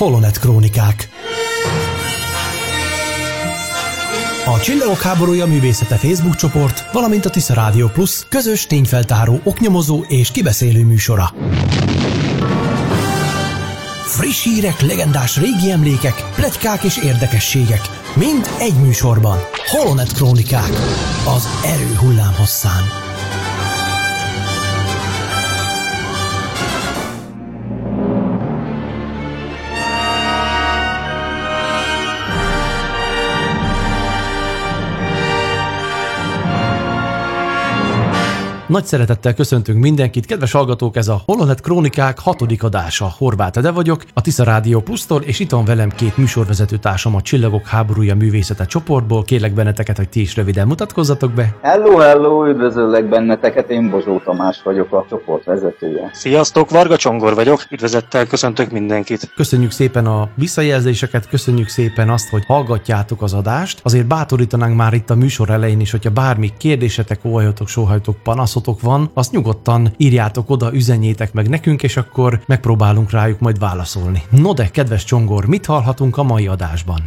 Holonet Krónikák. A Csillagok háborúja művészete Facebook csoport, valamint a Tisza Rádió Plus közös tényfeltáró, oknyomozó és kibeszélő műsora. Friss hírek, legendás régi emlékek, pletykák és érdekességek. Mind egy műsorban. Holonet Krónikák. Az erő hullám hosszán. Nagy szeretettel köszöntünk mindenkit, kedves hallgatók, ez a Holonet Krónikák hatodik adása. Horváth Ede vagyok, a Tisza Rádió Plusztól, és itt van velem két műsorvezető társam a Csillagok háborúja művészete csoportból. Kérlek benneteket, hogy ti is röviden mutatkozzatok be. Hello, hello, üdvözöllek benneteket, én Bozsó Tamás vagyok, a csoport vezetője. Sziasztok, Varga Csongor vagyok, üdvözettel köszöntök mindenkit. Köszönjük szépen a visszajelzéseket, köszönjük szépen azt, hogy hallgatjátok az adást. Azért bátorítanánk már itt a műsor elején is, hogyha bármi kérdésetek, óhajatok, sóhajtok, panaszok, panaszotok van, azt nyugodtan írjátok oda, üzenjétek meg nekünk, és akkor megpróbálunk rájuk majd válaszolni. No de, kedves Csongor, mit hallhatunk a mai adásban?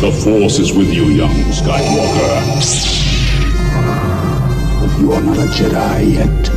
The Force is with you, young Skywalker. You are not a Jedi yet.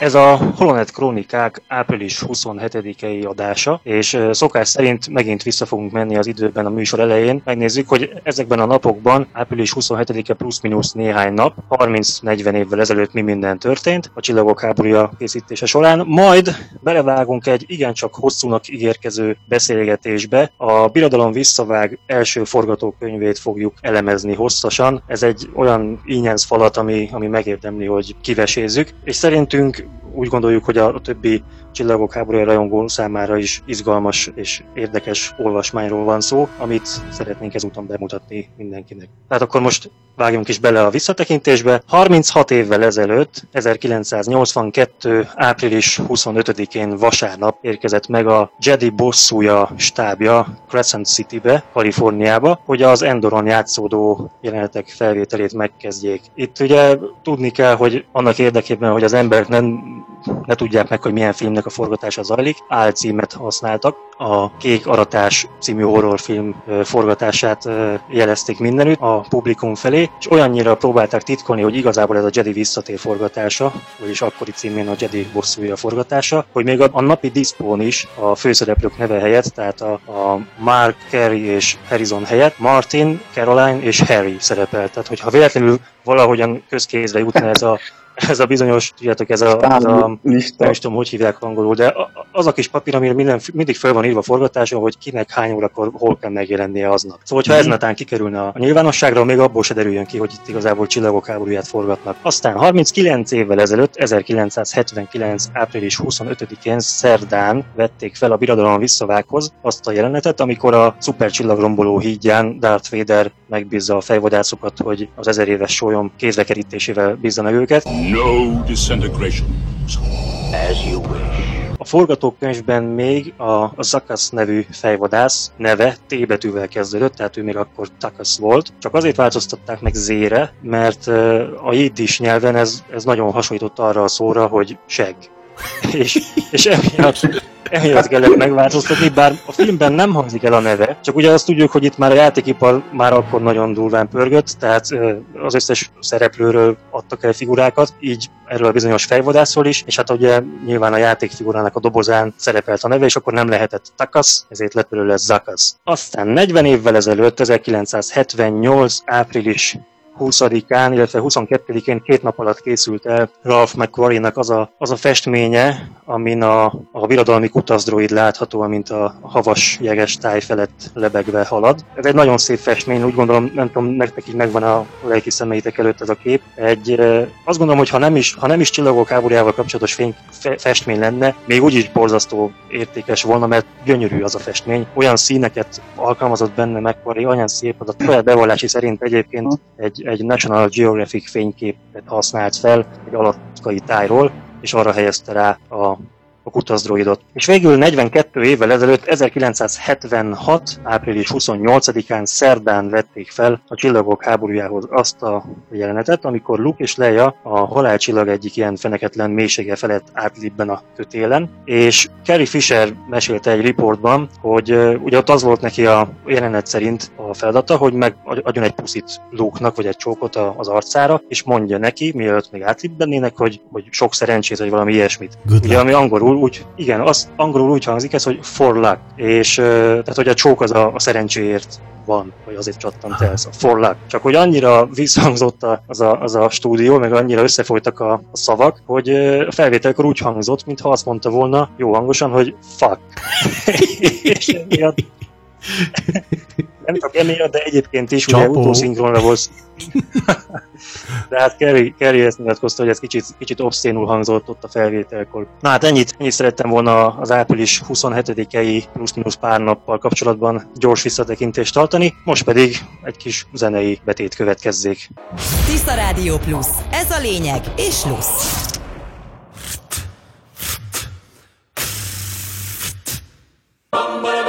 Ez a Holonet Krónikák április 27-i adása, és szokás szerint megint vissza fogunk menni az időben a műsor elején. Megnézzük, hogy ezekben a napokban, április 27-e plusz-minusz néhány nap, 30-40 évvel ezelőtt mi minden történt a Csillagok háborúja készítése során. Majd belevágunk egy igencsak hosszúnak ígérkező beszélgetésbe. A Birodalom visszavág első forgatókönyvét fogjuk elemezni hosszasan. Ez egy olyan ínyenc falat, ami, ami megérdemli, hogy kivesézzük, és szerintünk úgy gondoljuk, hogy a, többi Csillagok háborúja rajongó számára is izgalmas és érdekes olvasmányról van szó, amit szeretnénk ezúton bemutatni mindenkinek. Tehát akkor most vágjunk is bele a visszatekintésbe. 36 évvel ezelőtt, 1982. április 25-én vasárnap érkezett meg a Jedi bosszúja stábja Crescent City-be, Kaliforniába, hogy az Endoron játszódó jelenetek felvételét megkezdjék. Itt ugye tudni kell, hogy annak érdekében, hogy az emberek nem ne tudják meg, hogy milyen filmnek a forgatása zajlik, álcímet használtak. A Kék Aratás című horrorfilm forgatását jelezték mindenütt a publikum felé, és olyannyira próbálták titkolni, hogy igazából ez a Jedi visszatér forgatása, vagyis akkori címén a Jedi bosszúja forgatása, hogy még a, a napi diszpón is a főszereplők neve helyett, tehát a, a Mark, Carey és Harrison helyett Martin, Caroline és Harry szerepelt. Tehát, hogyha véletlenül valahogyan közkézre jutna ez a ez a bizonyos, tudjátok, ez a, ez a nem is tudom, hogy hívják angolul, de az a kis papír, amire minden, mindig fel van írva a forgatáson, hogy kinek hány órakor hol kell megjelennie aznap. Szóval, hogyha ez mhm. netán kikerülne a nyilvánosságra, még abból se derüljön ki, hogy itt igazából csillagok háborúját forgatnak. Aztán 39 évvel ezelőtt, 1979. április 25-én szerdán vették fel a Birodalom visszavághoz azt a jelenetet, amikor a szupercsillagromboló hídján Darth Vader megbízza a fejvadászokat, hogy az ezer éves sólyom kézrekerítésével bízza meg őket. No disintegrations. As you wish. A forgatókönyvben még a, Zakas nevű fejvadász neve T betűvel kezdődött, tehát ő még akkor Takas volt. Csak azért változtatták meg Zére, mert a jiddis nyelven ez, ez nagyon hasonlított arra a szóra, hogy seg. És, és emiatt emiatt kellett megváltoztatni, bár a filmben nem hangzik el a neve, csak ugye azt tudjuk, hogy itt már a játékipar már akkor nagyon durván pörgött, tehát az összes szereplőről adtak el figurákat, így erről a bizonyos fejvadászról is, és hát ugye nyilván a játékfigurának a dobozán szerepelt a neve, és akkor nem lehetett Takas, ezért lett belőle Zakas. Aztán 40 évvel ezelőtt, 1978. április 20-án, illetve 22-én két nap alatt készült el Ralph McQuarrie-nak az a, az a festménye, amin a, a birodalmi kutazdroid látható, amint a havas jeges táj felett lebegve halad. Ez egy nagyon szép festmény, úgy gondolom, nem tudom, nektek így megvan a lelki szemeitek előtt ez a kép. Egy, azt gondolom, hogy ha nem is, ha nem is csillagok háborújával kapcsolatos fény, fe, festmény lenne, még úgy is borzasztó értékes volna, mert gyönyörű az a festmény. Olyan színeket alkalmazott benne McQuarrie, olyan szép, az a saját bevallási szerint egyébként egy, egy National Geographic fényképet használt fel egy alatkai tájról, és arra helyezte rá a a kutazdroidot. És végül 42 évvel ezelőtt, 1976. április 28-án szerdán vették fel a Csillagok háborújához azt a jelenetet, amikor Luke és Leia a halálcsillag egyik ilyen feneketlen mélysége felett átlibben a kötélen, és Carrie Fisher mesélte egy riportban, hogy uh, ugye ott az volt neki a jelenet szerint a feladata, hogy megadjon egy puszit Luke-nak, vagy egy csókot az arcára, és mondja neki, mielőtt még átlibbennének, hogy, hogy sok szerencsét, vagy valami ilyesmit. Good ugye, ami angolul úgy, igen, az angolul úgy hangzik ez, hogy for luck, és tehát, hogy a csók az a, a szerencséért van, vagy azért csattant el, szóval for luck. Csak hogy annyira visszhangzott az a, az a stúdió, meg annyira összefolytak a, a szavak, hogy a felvételkor úgy hangzott, mintha azt mondta volna jó hangosan, hogy fuck. és emiatt, nem csak emiatt, de egyébként is, Csapó. ugye utószinkronra volt. de hát Kerry, Kerry ezt nyilatkozta, hogy ez kicsit, kicsit obszénul hangzott ott a felvételkor. Na hát ennyit, ennyit szerettem volna az április 27-i plusz-minusz pár nappal kapcsolatban gyors visszatekintést tartani, most pedig egy kis zenei betét következzék. Tisza Rádió Plusz. Ez a lényeg és lusz. Bum,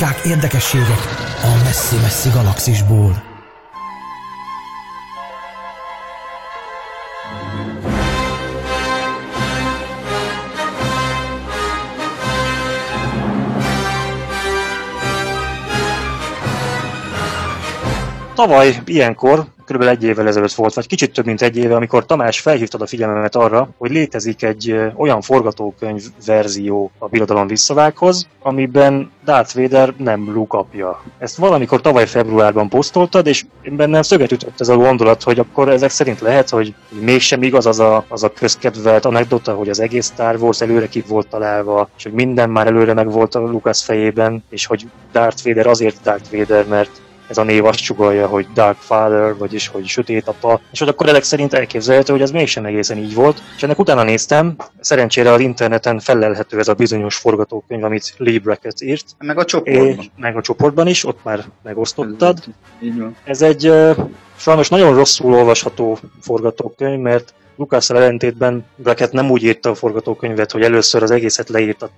Pletykák, érdekességek a messzi-messzi galaxisból. Tavaly ilyenkor, kb. egy évvel ezelőtt volt, vagy kicsit több mint egy éve, amikor Tamás felhívtad a figyelmemet arra, hogy létezik egy olyan forgatókönyv verzió a Birodalom visszavághoz, amiben Darth Vader nem Luke apja. Ezt valamikor tavaly februárban posztoltad, és bennem szöget ütött ez a gondolat, hogy akkor ezek szerint lehet, hogy mégsem igaz az a, az a közkedvelt anekdota, hogy az egész Star Wars előre ki volt találva, és hogy minden már előre meg volt a Lucas fejében, és hogy Darth Vader azért Darth Vader, mert ez a név azt sugalja, hogy Dark Father, vagyis hogy sötét apa, és hogy akkor ezek szerint elképzelhető, hogy ez mégsem egészen így volt. És ennek utána néztem, szerencsére az interneten felelhető ez a bizonyos forgatókönyv, amit Lee Brackett írt. Meg a csoportban. És meg a csoportban is, ott már megosztottad. Ez egy sajnos nagyon rosszul olvasható forgatókönyv, mert lucas ellentétben Brackett nem úgy írta a forgatókönyvet, hogy először az egészet leírta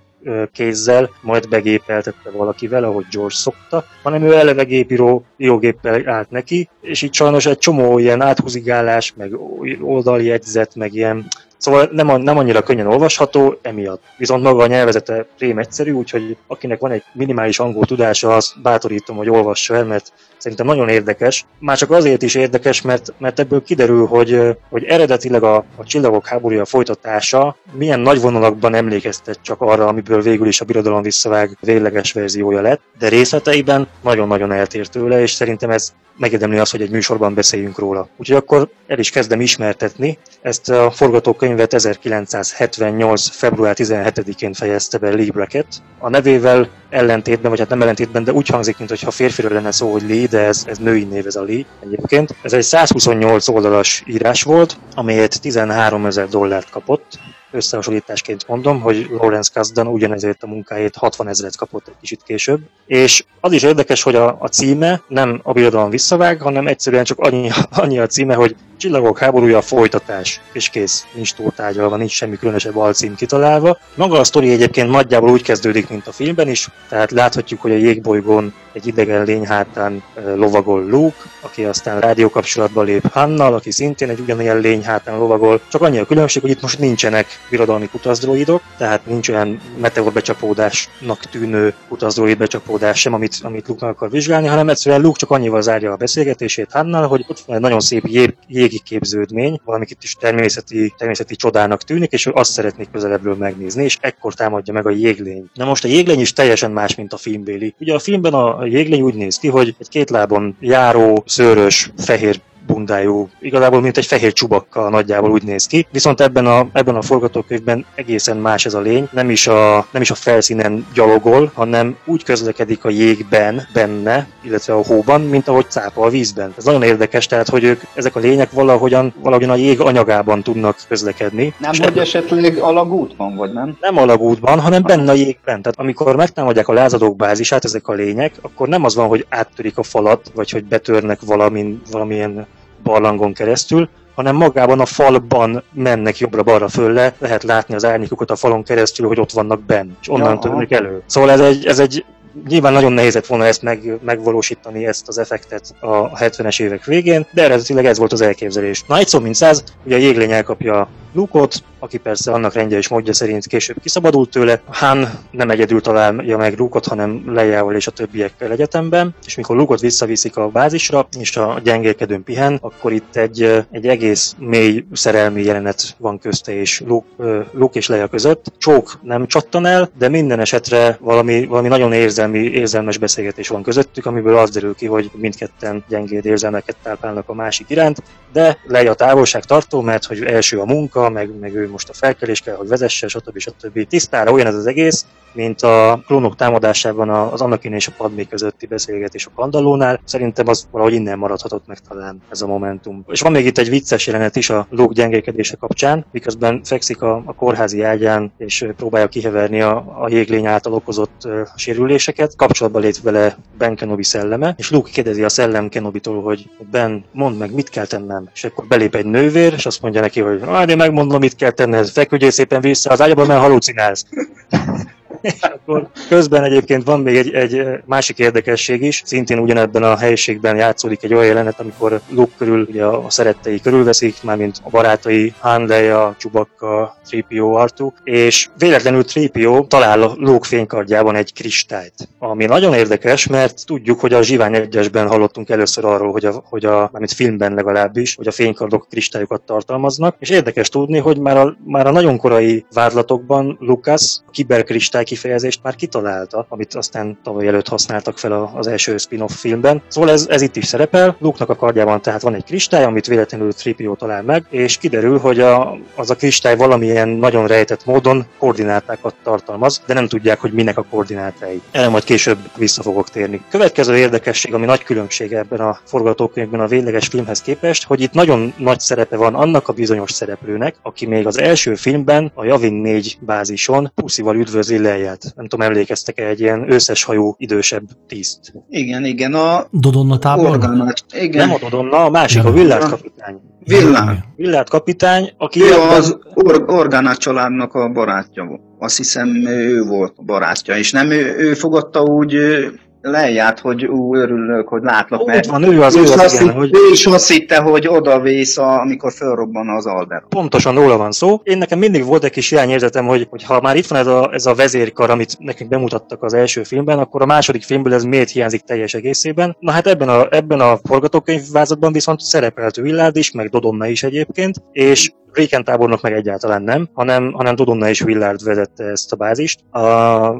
kézzel, majd begépeltette valakivel, ahogy George szokta, hanem ő eleve gépíró írógéppel állt neki, és itt sajnos egy csomó ilyen áthúzigálás, meg oldaljegyzet, meg ilyen Szóval nem, nem annyira könnyen olvasható, emiatt. Viszont maga a nyelvezete rém egyszerű, úgyhogy akinek van egy minimális angol tudása, azt bátorítom, hogy olvassa el, mert szerintem nagyon érdekes. Már csak azért is érdekes, mert, mert ebből kiderül, hogy, hogy eredetileg a, a Csillagok háborúja folytatása milyen nagy vonalakban emlékeztet csak arra, amiből végül is a Birodalom visszavág végleges verziója lett, de részleteiben nagyon-nagyon eltér tőle, és szerintem ez megérdemli az, hogy egy műsorban beszéljünk róla. Úgyhogy akkor el is kezdem ismertetni. Ezt a forgatókönyvet 1978. február 17-én fejezte be Lee Brackett. A nevével ellentétben, vagy hát nem ellentétben, de úgy hangzik, mintha férfiről lenne szó, hogy Lee, de ez, ez női név ez a Lee egyébként. Ez egy 128 oldalas írás volt, amelyet 13 ezer dollárt kapott, összehasonlításként mondom, hogy Lawrence Kasdan ugyanezért a munkáért 60 ezeret kapott egy kicsit később. És az is érdekes, hogy a, a címe nem a birodalom visszavág, hanem egyszerűen csak annyi, annyi a címe, hogy Csillagok háborúja folytatás, és kész, nincs túltárgyalva, nincs semmi különösebb alcím kitalálva. Maga a sztori egyébként nagyjából úgy kezdődik, mint a filmben is, tehát láthatjuk, hogy a jégbolygón egy idegen lény hátán lovagol Luke, aki aztán rádiókapcsolatba lép Hannal, aki szintén egy ugyanilyen lény hátán lovagol. Csak annyi a különbség, hogy itt most nincsenek birodalmi kutazdroidok, tehát nincs olyan meteorbecsapódásnak tűnő kutazdroid becsapódás sem, amit, amit Luke akar vizsgálni, hanem egyszerűen Luke csak annyival zárja a beszélgetését Hannal, hogy ott van egy nagyon szép jég, jégi képződmény, valamit is természeti, természeti csodának tűnik, és ő azt szeretnék közelebbről megnézni, és ekkor támadja meg a jéglény. Na most a jéglény is teljesen más, mint a filmbéli. Ugye a filmben a jéglény úgy néz ki, hogy egy két lábon járó, szőrös, fehér bundájú, igazából mint egy fehér csubakka nagyjából úgy néz ki. Viszont ebben a, ebben a forgatókönyvben egészen más ez a lény, nem is a, nem is a felszínen gyalogol, hanem úgy közlekedik a jégben, benne, illetve a hóban, mint ahogy cápa a vízben. Ez nagyon érdekes, tehát hogy ők, ezek a lények valahogyan, valahogyan a jég anyagában tudnak közlekedni. Nem, hogy esetleg alagútban, vagy nem? Nem alagútban, hanem benne a jégben. Tehát amikor megtámadják a lázadók bázisát, ezek a lények, akkor nem az van, hogy áttörik a falat, vagy hogy betörnek valamin, valamilyen barlangon keresztül, hanem magában a falban mennek jobbra-balra fölle, lehet látni az árnyékokat a falon keresztül, hogy ott vannak benn, és onnan ja, törnek elő. Szóval ez egy, ez egy nyilván nagyon nehéz lett volna ezt meg, megvalósítani, ezt az effektet a 70-es évek végén, de eredetileg ez volt az elképzelés. Na, egy szó mint száz, ugye a jéglény elkapja Lukot, aki persze annak rendje és módja szerint később kiszabadult tőle. Han nem egyedül találja meg Lukot, hanem Leiával és a többiekkel egyetemben, és mikor Lukot visszaviszik a bázisra, és a gyengélkedőn pihen, akkor itt egy, egy egész mély szerelmi jelenet van közte és Luke, Luke és Leia között. Csók nem csattan el, de minden esetre valami, valami nagyon érzelmi, érzelmes beszélgetés van közöttük, amiből az derül ki, hogy mindketten gyengéd érzelmeket táplálnak a másik iránt, de Leia távolság tartó, mert hogy első a munka, meg, meg ő most a felkelés kell, hogy vezesse, stb. stb. Tisztára olyan ez az egész, mint a klónok támadásában az Anakin és a Padmé közötti beszélgetés a Kandalónál. Szerintem az valahogy innen maradhatott meg talán ez a momentum. És van még itt egy vicces jelenet is a Luke gyengékedése kapcsán, miközben fekszik a, a kórházi ágyán, és próbálja kiheverni a, a jéglény által okozott uh, sérüléseket. Kapcsolatba lép vele Ben Kenobi szelleme, és Luke kérdezi a szellem Kenobitól, hogy Ben, mondd meg, mit kell tennem. És akkor belép egy nővér, és azt mondja neki, hogy majd én meg megmondom, mit kell tenned, feküdjél szépen vissza az ágyba, mert halucinálsz. Akkor közben egyébként van még egy, egy másik érdekesség is, szintén ugyanebben a helyiségben játszódik egy olyan jelenet, amikor Luke körül ugye a szerettei körülveszik, mármint a barátai, Han, Leia, Chewbacca, 3PO, Artu, és véletlenül 3PO talál a Luke fénykardjában egy kristályt, ami nagyon érdekes, mert tudjuk, hogy a Zsivány egyesben hallottunk először arról, hogy a, hogy a mármint filmben legalábbis, hogy a fénykardok kristályokat tartalmaznak, és érdekes tudni, hogy már a, már a nagyon korai vádlatokban Lucas kiberkristály kifejezést már kitalálta, amit aztán tavaly előtt használtak fel az első spin-off filmben. Szóval ez, ez itt is szerepel. Luke-nak a kardjában tehát van egy kristály, amit véletlenül 3 talál meg, és kiderül, hogy a, az a kristály valamilyen nagyon rejtett módon koordinátákat tartalmaz, de nem tudják, hogy minek a koordinátái. Erre majd később vissza fogok térni. Következő érdekesség, ami nagy különbség ebben a forgatókönyvben a végleges filmhez képest, hogy itt nagyon nagy szerepe van annak a bizonyos szereplőnek, aki még az első filmben a Javin 4 bázison puszival üdvözli Leiát. Nem tudom, emlékeztek-e egy ilyen összes hajú idősebb tiszt. Igen, igen, a Dodonna tábornok? orgánát. Igen. Nem a Dodonna, a másik, a. Villard kapitány. Villán. Villard kapitány, aki Ő ebben- az or- Orgánát családnak a barátja volt. Azt hiszem ő volt a barátja, és nem ő, ő fogadta úgy ö, leját, hogy ú, örülök, hogy látlak. Úgy van, ő az, ő az, azt igen, hitt, hogy ő is azt hitte, hogy odavész, a, amikor fölrobban az Alder. pontosan róla van szó. Én nekem mindig volt egy kis hiányérzetem, hogy, hogy ha már itt van ez a, ez a vezérkar, amit nekünk bemutattak az első filmben, akkor a második filmből ez miért hiányzik teljes egészében. Na hát ebben a, ebben a forgatókönyvvázatban viszont szerepelt Willard is, meg Dodonna is egyébként, és Réken tábornok meg egyáltalán nem, hanem, hanem Dodonna és Willard vezette ezt a bázist. A,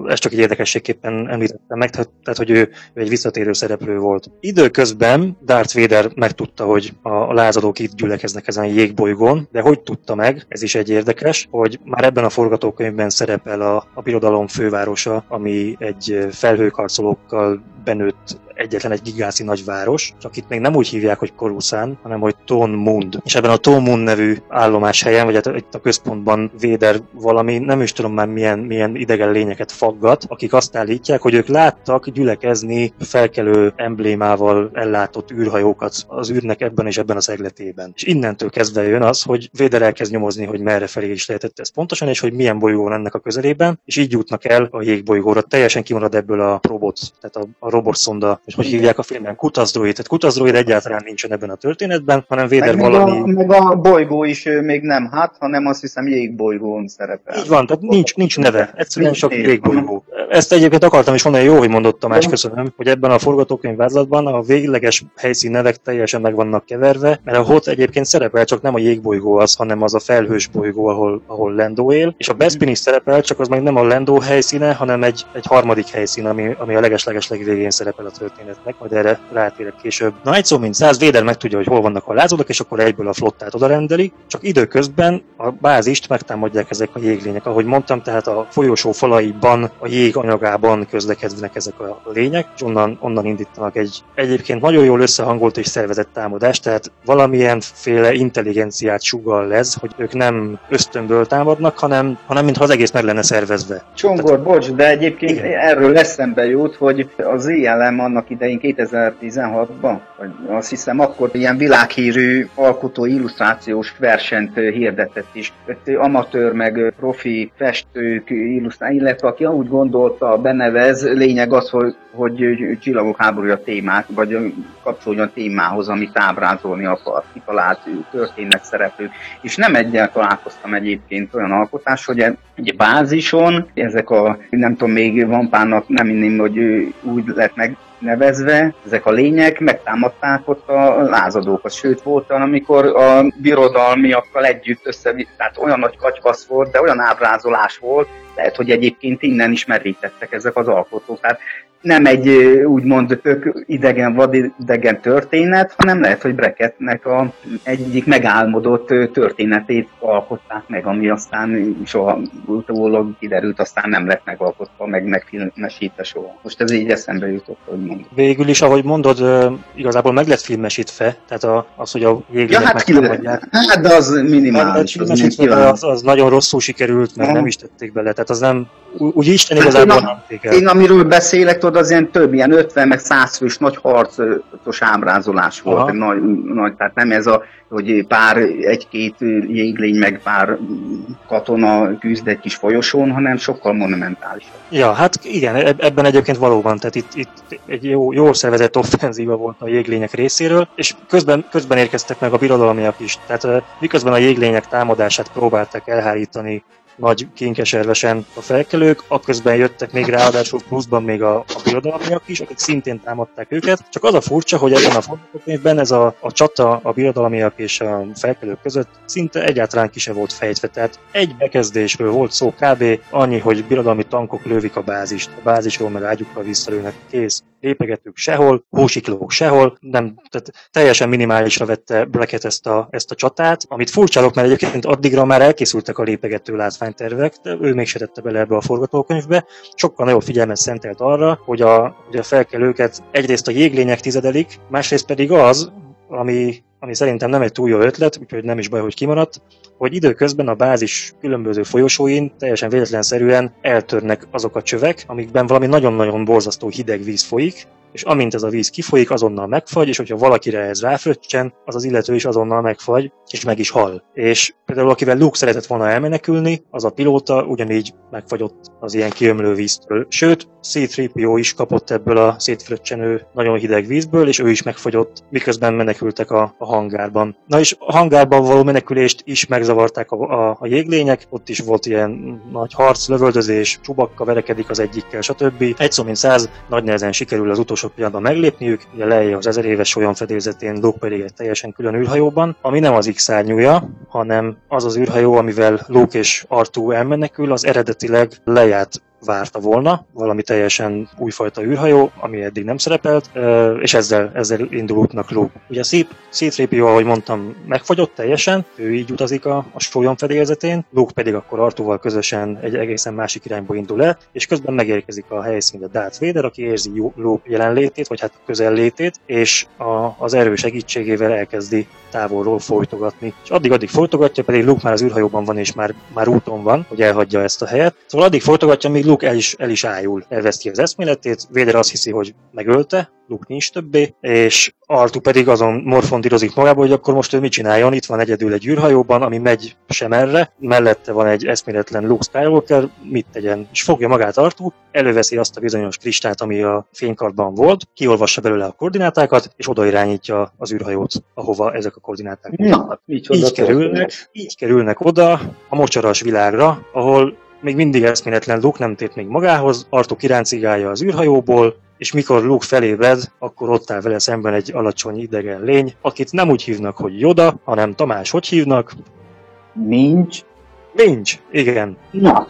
ezt csak egy érdekességképpen említettem meg, tehát, hogy ő, ő egy visszatérő szereplő volt. Időközben Darth Vader megtudta, hogy a, lázadók itt gyülekeznek ezen a jégbolygón, de hogy tudta meg, ez is egy érdekes, hogy már ebben a forgatókönyvben szerepel a, a birodalom fővárosa, ami egy felhőkarcolókkal benőtt egyetlen egy gigászi nagyváros, csak itt még nem úgy hívják, hogy Coruscant, hanem hogy Ton Mund. És ebben a Ton Mund nevű állomáshelyen, vagy hát itt a központban Véder valami, nem is tudom már milyen, milyen idegen lényeket faggat, akik azt állítják, hogy ők láttak gyülekezni felkelő emblémával ellátott űrhajókat az űrnek ebben és ebben a szegletében. És innentől kezdve jön az, hogy Véder elkezd nyomozni, hogy merre felé is lehetett ez pontosan, és hogy milyen bolygó van ennek a közelében, és így jutnak el a jégbolygóra. Teljesen kimarad ebből a robot, tehát a, a robotszonda, és hogy hívják a filmben, kutaszdroid. Tehát kutaszdroid egyáltalán nincsen ebben a történetben, hanem Véder Meg, valami... a, meg a bolygó is ö, még nem hát, hanem azt hiszem jégbolygón szerepel. Így van, tehát nincs, nincs neve, egyszerűen Nincs csak név. Ezt egyébként akartam is mondani, jó, hogy mondott Tamás, köszönöm, hogy ebben a forgatókönyv vázlatban a végleges helyszín nevek teljesen meg vannak keverve, mert a HOT egyébként szerepel, csak nem a jégbolygó az, hanem az a felhős bolygó, ahol, ahol Lando él, és a Bespin is szerepel, csak az meg nem a Lando helyszíne, hanem egy, egy harmadik helyszín, ami, ami a leges-leges legvégén szerepel a történetnek, majd erre rátérek később. Na egy szó mint száz, Véder megtudja, hogy hol vannak a lázadók, és akkor egyből a flottát oda rendeli, csak időközben a bázist megtámadják ezek a jéglények. Ahogy mondtam, tehát a folyosó falaiban, a jég anyagában közlekednek ezek a lények, és onnan, onnan indítanak egy egyébként nagyon jól összehangolt és szervezett támadást, tehát valamilyen féle intelligenciát sugal ez, hogy ők nem ösztönből támadnak, hanem, hanem mintha az egész meg lenne szervezve. Csongor, bocs, de egyébként Igen. erről eszembe jut, hogy az ILM annak idején 2016-ban, vagy azt hiszem akkor ilyen világhírű alkotó illusztrációs versenyt hirdetett is. Ott amatőr meg profi festők illusztrál, illetve aki úgy gondolta, benevez, lényeg az, hogy, hogy csillagok háborúja témát, vagy kapcsolódjon a témához, amit ábrázolni akar, kitalált történet szereplők. És nem egyen találkoztam egyébként olyan alkotás, hogy egy bázison, ezek a, nem tudom, még van párnak, nem inném, hogy úgy lett meg nevezve, ezek a lények megtámadták ott a lázadókat. Sőt, volt olyan, amikor a birodalmiakkal együtt össze, tehát olyan nagy katyvasz volt, de olyan ábrázolás volt, lehet, hogy egyébként innen is merítettek ezek az alkotók. Tehát nem egy úgymond tök idegen, vadidegen történet, hanem lehet, hogy Breckettnek a egyik megálmodott történetét alkották meg, ami aztán soha utólag kiderült, aztán nem lett megalkotva, meg megfilmesítve soha. Most ez így eszembe jutott, hogy mondom. Végül is, ahogy mondod, igazából meg lett filmesítve, tehát az, hogy a Ja, jéglények hát, ki hát de az minimális. Az, nyilván. az, az nagyon rosszul sikerült, mert Aha. nem is tették bele. Tehát az nem, úgy Isten igazából nem tékel. Én amiről beszélek, tudod, az ilyen több, ilyen 50 meg 100 fős nagy harcos ábrázolás volt. Nagy, nagy, tehát nem ez a, hogy pár, egy-két jéglény meg pár katona küzd egy kis folyosón, hanem sokkal monumentális. Ja, hát igen, ebben egyébként valóban, tehát itt, itt egy jó, jó szervezett offenzíva volt a jéglények részéről, és közben, közben érkeztek meg a birodalmiak is. Tehát miközben a jéglények támadását próbálták elhárítani nagy kénkeservesen a felkelők, akközben jöttek még ráadásul pluszban még a, a birodalmiak is, akik szintén támadták őket. Csak az a furcsa, hogy ebben a forgatókönyvben ez a, a csata a birodalmiak és a felkelők között szinte egyáltalán ki se volt fejtve. Tehát egy bekezdésről volt szó kb. annyi, hogy birodalmi tankok lövik a bázist, a bázisról meg ágyukkal visszalőnek, kész lépegetők sehol, hósiklók sehol, nem, tehát teljesen minimálisra vette Blackett ezt a, ezt a csatát, amit furcsálok, mert egyébként addigra már elkészültek a lépegető látványtervek, de ő még se tette bele ebbe a forgatókönyvbe. Sokkal nagyobb figyelmet szentelt arra, hogy a, hogy a felkelőket egyrészt a jéglények tizedelik, másrészt pedig az, ami, ami szerintem nem egy túl jó ötlet, úgyhogy nem is baj, hogy kimaradt, hogy időközben a bázis különböző folyosóin teljesen véletlenszerűen eltörnek azok a csövek, amikben valami nagyon-nagyon borzasztó hideg víz folyik, és amint ez a víz kifolyik, azonnal megfagy, és hogyha valakire ez ráfröccsen, az az illető is azonnal megfagy, és meg is hal. És például akivel Luke szeretett volna elmenekülni, az a pilóta ugyanígy megfagyott az ilyen kiömlő víztől. Sőt, C-3PO is kapott ebből a szétfröccsenő nagyon hideg vízből, és ő is megfagyott, miközben menekültek a, a hangárban. Na és a hangárban való menekülést is megzavarták a, a, a jéglények, ott is volt ilyen nagy harc, lövöldözés, csubakka verekedik az egyikkel, stb. Egy szó mint száz, nagy nehezen sikerül az utolsó utolsó pillanatban meglépniük, ugye Leia az ezer éves olyan fedélzetén, Luke pedig egy teljesen külön űrhajóban, ami nem az x hanem az az űrhajó, amivel Luke és Artú elmenekül, az eredetileg Leiát várta volna, valami teljesen újfajta űrhajó, ami eddig nem szerepelt, és ezzel, ezzel indul útnak Luke. Ugye a C-3PO, ahogy mondtam, megfagyott teljesen, ő így utazik a, a sólyom fedélzetén, Luke pedig akkor Artúval közösen egy egészen másik irányba indul el, és közben megérkezik a helyszínre Darth Vader, aki érzi Luke jelenlétét, vagy hát közellétét, és a, az erő segítségével elkezdi távolról folytogatni. És addig-addig folytogatja, pedig Luke már az űrhajóban van, és már, már úton van, hogy elhagyja ezt a helyet. Szóval addig folytogatja, míg Luke el is, el is ájul, elveszti az eszméletét, Vader azt hiszi, hogy megölte, Luke nincs többé, és Artu pedig azon morfondírozik magába, hogy akkor most ő mit csináljon, itt van egyedül egy űrhajóban, ami megy sem erre, mellette van egy eszméletlen Luke Skywalker, mit tegyen? És fogja magát Artu, előveszi azt a bizonyos kristályt, ami a fénykartban volt, kiolvassa belőle a koordinátákat, és oda irányítja az űrhajót, ahova ezek a koordináták. Na, így, így kerülnek, így kerülnek oda a mocsaras világra, ahol még mindig eszméletlen Luke nem tért még magához, Artu kiráncigálja az űrhajóból, és mikor Luke felébred, akkor ott áll vele szemben egy alacsony idegen lény, akit nem úgy hívnak, hogy Joda, hanem Tamás, hogy hívnak? Nincs. Nincs, igen. Na.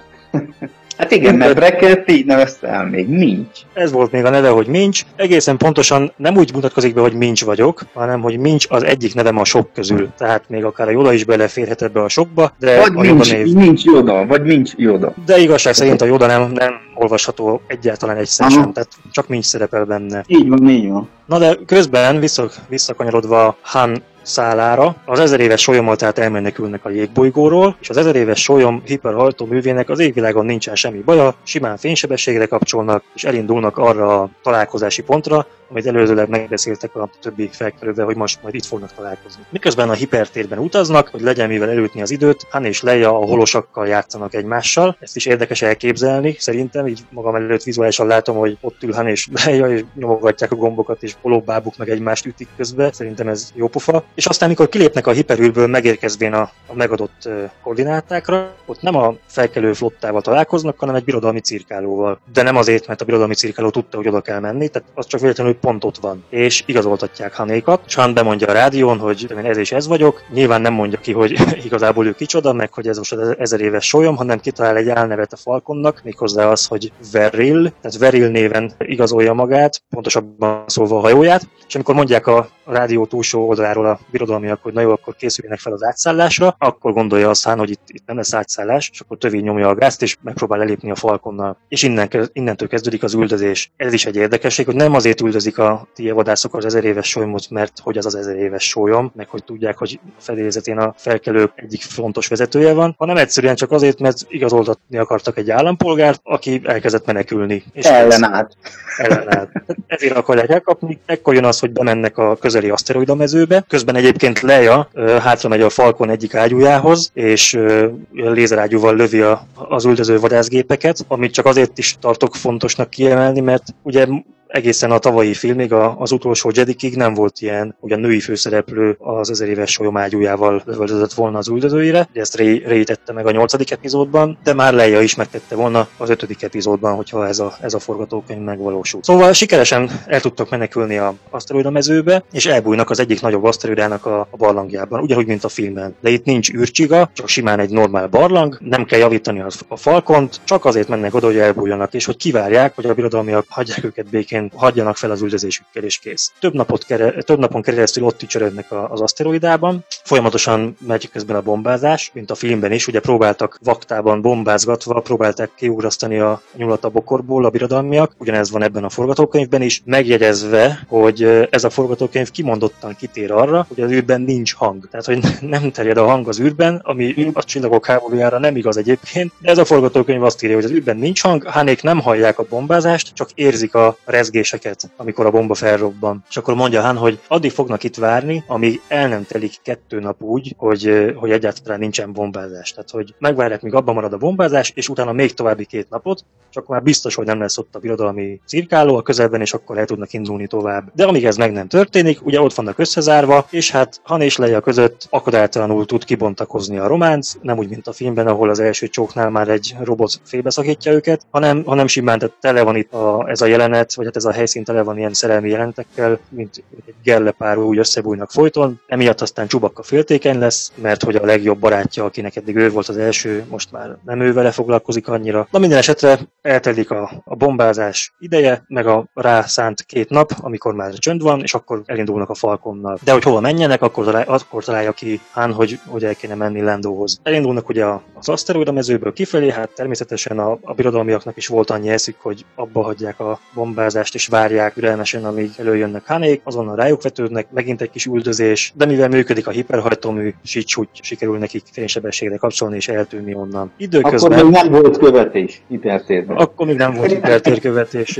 Hát igen, mert Bracket így nevezte el még, Mincs. Ez volt még a neve, hogy Mincs. Egészen pontosan nem úgy mutatkozik be, hogy Mincs vagyok, hanem hogy Mincs az egyik nevem a sok közül. Tehát még akár a Joda is beleférhet ebbe a sokba, de vagy a Mincs, név... Mincs Joda, vagy Mincs Joda. De igazság szerint a Joda nem, nem olvasható egyáltalán egy sem, tehát csak Mincs szerepel benne. Így van, így van. Na de közben visszak, visszakanyarodva Han szálára. Az ezer éves solyommal tehát elmenekülnek a jégbolygóról, és az ezer éves solyom hiperhajtó művének az égvilágon nincsen semmi baja, simán fénysebességre kapcsolnak, és elindulnak arra a találkozási pontra, amit előzőleg megbeszéltek a többi felkerülve, hogy most majd itt fognak találkozni. Miközben a hipertérben utaznak, hogy legyen mivel elütni az időt, Han és Leia a holosakkal játszanak egymással. Ezt is érdekes elképzelni, szerintem, így magam előtt vizuálisan látom, hogy ott ül Han és Leia, és nyomogatják a gombokat, és holóbábuk meg egymást ütik közbe. Szerintem ez jó pofa. És aztán, mikor kilépnek a hiperülből, megérkezvén a, a megadott koordinátákra, ott nem a felkelő flottával találkoznak, hanem egy birodalmi cirkálóval. De nem azért, mert a birodalmi cirkáló tudta, hogy oda kell menni, tehát az csak véletlenül pont ott van. És igazoltatják Hanékat. Han bemondja a rádión, hogy én ez és ez vagyok. Nyilván nem mondja ki, hogy igazából ő kicsoda, meg hogy ez most az ezer éves solyom, hanem kitalál egy álnevet a Falconnak, méghozzá az, hogy Veril, tehát Veril néven igazolja magát, pontosabban szólva a hajóját, és amikor mondják a a rádió túlsó oldaláról a birodalmiak, hogy na jó, akkor készüljenek fel az átszállásra, akkor gondolja a szán, hogy itt, itt nem lesz átszállás, és akkor tövé nyomja a gázt, és megpróbál elépni a falkonnal. És innen, innentől kezdődik az üldözés. Ez is egy érdekesség, hogy nem azért üldözik a tie vadászok az ezer éves solymot, mert hogy az az ezer éves sólyom, meg hogy tudják, hogy a fedélzetén a felkelők egyik fontos vezetője van, hanem egyszerűen csak azért, mert igazoltatni akartak egy állampolgárt, aki elkezdett menekülni. És ellenállt. Ellenállt. Ezért akarják elkapni, ekkor jön az, hogy bemennek a közeli aszteroida mezőbe. Közben egyébként Leia hátra megy a Falcon egyik ágyújához, és lézerágyúval lövi a, az üldöző vadászgépeket, amit csak azért is tartok fontosnak kiemelni, mert ugye egészen a tavalyi filmig, az utolsó Jedikig nem volt ilyen, hogy a női főszereplő az ezer éves solyomágyújával lövöldözött volna az üldözőire, de ezt Ray, Ray meg a nyolcadik epizódban, de már Leia is megtette volna az ötödik epizódban, hogyha ez a, ez a forgatókönyv megvalósult. Szóval sikeresen el tudtak menekülni a aszteroida mezőbe, és elbújnak az egyik nagyobb aszteroidának a, a barlangjában, ugyanúgy, mint a filmben. De itt nincs űrcsiga, csak simán egy normál barlang, nem kell javítani a, a falkont, csak azért mennek oda, hogy elbújjanak, és hogy kivárják, hogy a birodalmiak hagyják őket békén egyszerűen hagyjanak fel az üldözésükkel, és kész. Több, napot kere, több napon keresztül ott tücsörödnek az aszteroidában, folyamatosan megy közben a bombázás, mint a filmben is, ugye próbáltak vaktában bombázgatva, próbálták kiugrasztani a nyulat a bokorból a birodalmiak, ugyanez van ebben a forgatókönyvben is, megjegyezve, hogy ez a forgatókönyv kimondottan kitér arra, hogy az űrben nincs hang. Tehát, hogy nem terjed a hang az űrben, ami a csillagok háborújára nem igaz egyébként, de ez a forgatókönyv azt írja, hogy az űrben nincs hang, Hanék nem hallják a bombázást, csak érzik a rezgést rezgéseket, amikor a bomba felrobban. És akkor mondja Han, hogy addig fognak itt várni, amíg el nem telik kettő nap úgy, hogy, hogy egyáltalán nincsen bombázás. Tehát, hogy megvárják, míg abban marad a bombázás, és utána még további két napot, csak már biztos, hogy nem lesz ott a birodalmi cirkáló a közelben, és akkor el tudnak indulni tovább. De amíg ez meg nem történik, ugye ott vannak összezárva, és hát Han és Leia között akadálytalanul tud kibontakozni a románc, nem úgy, mint a filmben, ahol az első csóknál már egy robot félbeszakítja őket, hanem, hanem simán tehát tele van itt a, ez a jelenet, vagy hát ez a helyszín tele van ilyen szerelmi jelentekkel, mint egy gerlepár úgy összebújnak folyton, emiatt aztán Csubakka féltékeny lesz, mert hogy a legjobb barátja, akinek eddig ő volt az első, most már nem ő vele foglalkozik annyira. Na minden esetre eltelik a, a bombázás ideje, meg a rászánt két nap, amikor már csönd van, és akkor elindulnak a falkonnal. De hogy hova menjenek, akkor, találja, akkor találja ki Hán, hogy, hogy el kéne menni Lendóhoz. Elindulnak ugye az aszteroida mezőből kifelé, hát természetesen a, a birodalmiaknak is volt annyi eszük, hogy abba hagyják a bombázást, és várják ürelmesen, amíg előjönnek Hanék, azonnal rájuk vetődnek, megint egy kis üldözés, de mivel működik a hiperhajtómű, így úgy sikerül nekik fénysebességre kapcsolni és eltűnni onnan. Időközben... Akkor még nem volt követés hipertérben. Akkor még nem volt hipertérkövetés.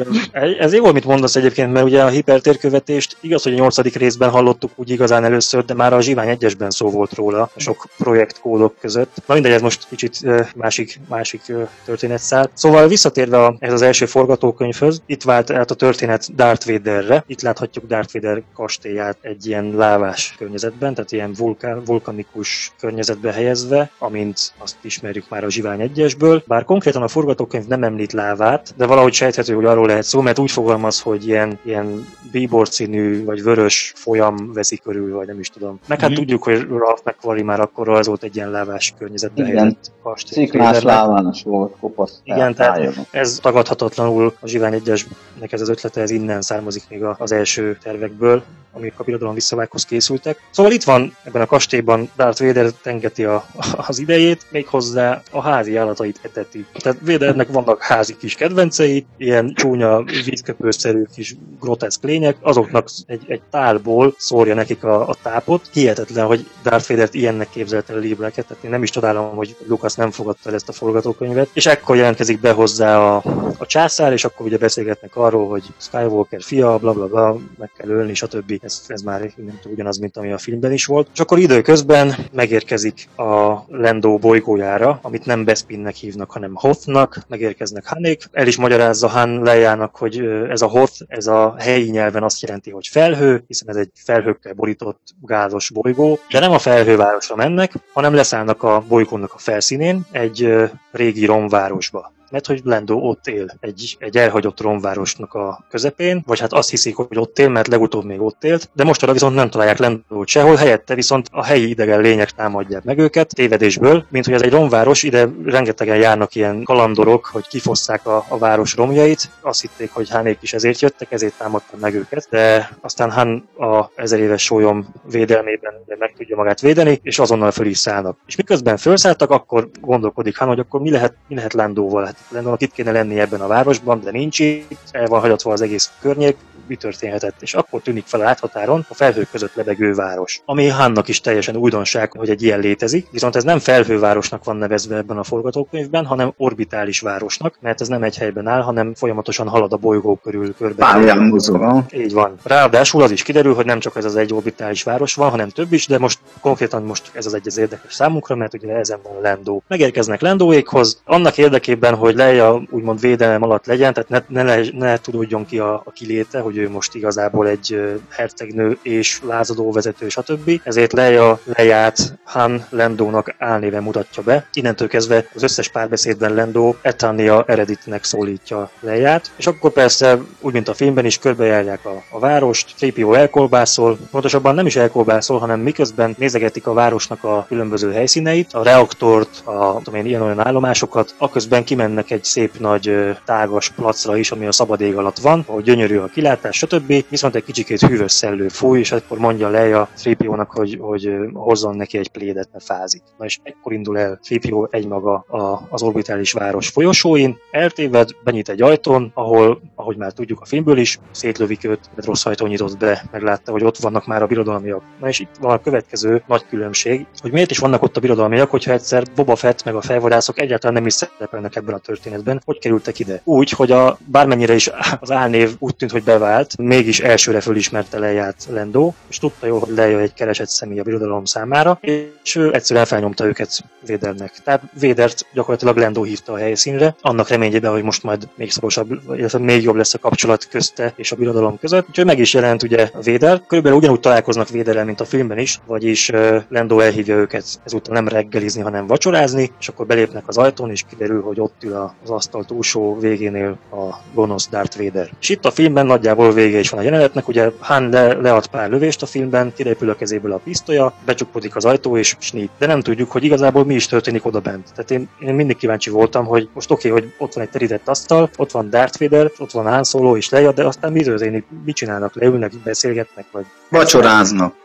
Ez jó, amit mondasz egyébként, mert ugye a hipertérkövetést igaz, hogy a nyolcadik részben hallottuk úgy igazán először, de már a Zsivány egyesben szó volt róla, a sok projektkódok között. Na mindegy, ez most kicsit másik, másik történetszál. Szóval visszatérve ez az első forgatókönyvhöz, itt vált át a történet Darth Vaderre. Itt láthatjuk Darth Vader kastélyát egy ilyen lávás környezetben, tehát ilyen vulkán, vulkanikus környezetbe helyezve, amint azt ismerjük már a Zsivány egyesből. Bár konkrétan a forgatókönyv nem említ lávát, de valahogy sejthető, hogy arról lehet szó, mert úgy fogalmaz, hogy ilyen, ilyen bíbor színű vagy vörös folyam veszi körül, vagy nem is tudom. Meg hát mm-hmm. tudjuk, hogy Ralph McQuarrie már akkor az volt egy ilyen lávás környezetben helyezett kastély. Sziklás lávános volt, kopasz. Igen, tehát ez tagadhatatlanul a Zsivány egyesnek ez az ötlete, ez innen származik még az első tervekből, amik a birodalom visszavághoz készültek. Szóval itt van ebben a kastélyban Darth Vader tengeti a, az idejét, méghozzá a házi állatait eteti. Tehát Vadernek vannak házi kis kedvencei, ilyen csúnya vízköpőszerű kis groteszk lények, azoknak egy, egy tálból szórja nekik a, a tápot. Hihetetlen, hogy Darth Vader-t ilyennek képzelte el Lee tehát én nem is csodálom, hogy Lucas nem fogadta el ezt a forgatókönyvet. És ekkor jelentkezik be hozzá a, a császár, és akkor ugye beszélgetnek arról, hogy Skywalker fia, bla bla bla, meg kell ölni, stb. Ez, ez már nem tudom, ugyanaz, mint ami a filmben is volt. És akkor időközben megérkezik a Lendo bolygójára, amit nem Bespinnek hívnak, hanem Hothnak, megérkeznek Hanék. El is magyarázza Han Lejának, hogy ez a Hoth, ez a helyi nyelven azt jelenti, hogy felhő, hiszen ez egy felhőkkel borított gázos bolygó, de nem a felhővárosra mennek, hanem leszállnak a bolygónak a felszínén, egy régi romvárosba mert hogy Lando ott él, egy, egy elhagyott romvárosnak a közepén, vagy hát azt hiszik, hogy ott él, mert legutóbb még ott élt, de mostanra viszont nem találják Lendót sehol, helyette viszont a helyi idegen lények támadják meg őket tévedésből, mint hogy ez egy romváros, ide rengetegen járnak ilyen kalandorok, hogy kifosszák a, a város romjait, azt hitték, hogy Hánék is ezért jöttek, ezért támadtak meg őket, de aztán Han a ezer éves sólyom védelmében meg tudja magát védeni, és azonnal föl is szállnak. És miközben felszálltak, akkor gondolkodik Han, hogy akkor mi lehet, mi lehet Landóval? Hát Landónak itt kéne lenni ebben a városban, de nincs itt, el van hagyatva az egész környék, mi történhetett, és akkor tűnik fel a láthatáron a felhők között lebegő város. Ami Hannak is teljesen újdonság, hogy egy ilyen létezik, viszont ez nem felhővárosnak van nevezve ebben a forgatókönyvben, hanem orbitális városnak, mert ez nem egy helyben áll, hanem folyamatosan halad a bolygó körül körbe. Pályán mozog. Így van. Ráadásul az is kiderül, hogy nem csak ez az egy orbitális város van, hanem több is, de most konkrétan most ez az egy az érdekes számunkra, mert ugye ezen van Lando. Megérkeznek Landóékhoz, annak érdekében, hogy Leia úgymond védelem alatt legyen, tehát ne, ne, ne tudódjon ki a, a kiléte, hogy ő most igazából egy hercegnő és lázadó vezető, stb. Ezért Leia leját Han Lendónak álnéven mutatja be. Innentől kezdve az összes párbeszédben Lendo Eternia ereditnek szólítja Leiát, és akkor persze, úgy mint a filmben is, körbejárják a, a várost, 3 elkolbászol, pontosabban nem is elkolbászol, hanem miközben nézegetik a városnak a különböző helyszíneit, a reaktort, a tudom én, ilyen-olyan állomásokat, aközben kimennek egy szép nagy tágas placra is, ami a szabad ég alatt van, ahol gyönyörű a kilátás, stb. Viszont egy kicsikét hűvös szellő fúj, és akkor mondja le a 3 hogy, hogy hozzon neki egy plédet, mert fázik. Na és ekkor indul el 3 egymaga a, az orbitális város folyosóin, eltéved, benyit egy ajtón, ahol, ahogy már tudjuk a filmből is, szétlövik őt, mert rossz ajtón nyitott be, meglátta, hogy ott vannak már a birodalmiak. Na és itt van a következő nagy különbség, hogy miért is vannak ott a birodalmiak, hogyha egyszer Boba Fett meg a felvadászok egyáltalán nem is szerepelnek ebben a történetben, hogy kerültek ide? Úgy, hogy a bármennyire is az álnév úgy tűnt, hogy bevált, mégis elsőre fölismerte Leját Lendo, és tudta jól, hogy Leia egy keresett személy a birodalom számára, és egyszerűen felnyomta őket Védernek. Tehát Védert gyakorlatilag Lendo hívta a helyszínre, annak reményében, hogy most majd még szorosabb, illetve még jobb lesz a kapcsolat közte és a birodalom között. Úgyhogy meg is jelent ugye Véder. Körülbelül ugyanúgy találkoznak Véderrel, mint a filmben is, vagyis Lendo elhívja őket ezúttal nem reggelizni, hanem vacsorázni, és akkor belépnek az ajtón, és kiderül, hogy ott ül az asztal túlsó végénél a gonosz Darth Vader. És itt a filmben nagyjából vége is van a jelenetnek, ugye Han le, lead pár lövést a filmben, kirepül a kezéből a pisztolya, becsukódik az ajtó és snít. De nem tudjuk, hogy igazából mi is történik oda bent. Tehát én, én mindig kíváncsi voltam, hogy most oké, okay, hogy ott van egy terített asztal, ott van Darth Vader, ott van Han Solo és Leia, de aztán mi történik, mit csinálnak, leülnek, beszélgetnek, vagy... Vacsoráznak.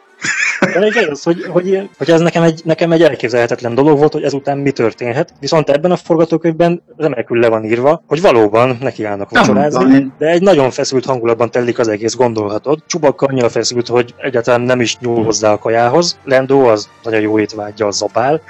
De még az, hogy, hogy, hogy ez nekem egy, nekem egy elképzelhetetlen dolog volt, hogy ezután mi történhet. Viszont ebben a forgatókönyvben remekül le van írva, hogy valóban nekiállnak vacsorázni, de egy nagyon feszült hangulatban telik az egész, gondolhatod. Csubakka annyira feszült, hogy egyáltalán nem is nyúl hozzá a kajához. Lendo az nagyon jó étvágya, az zabál.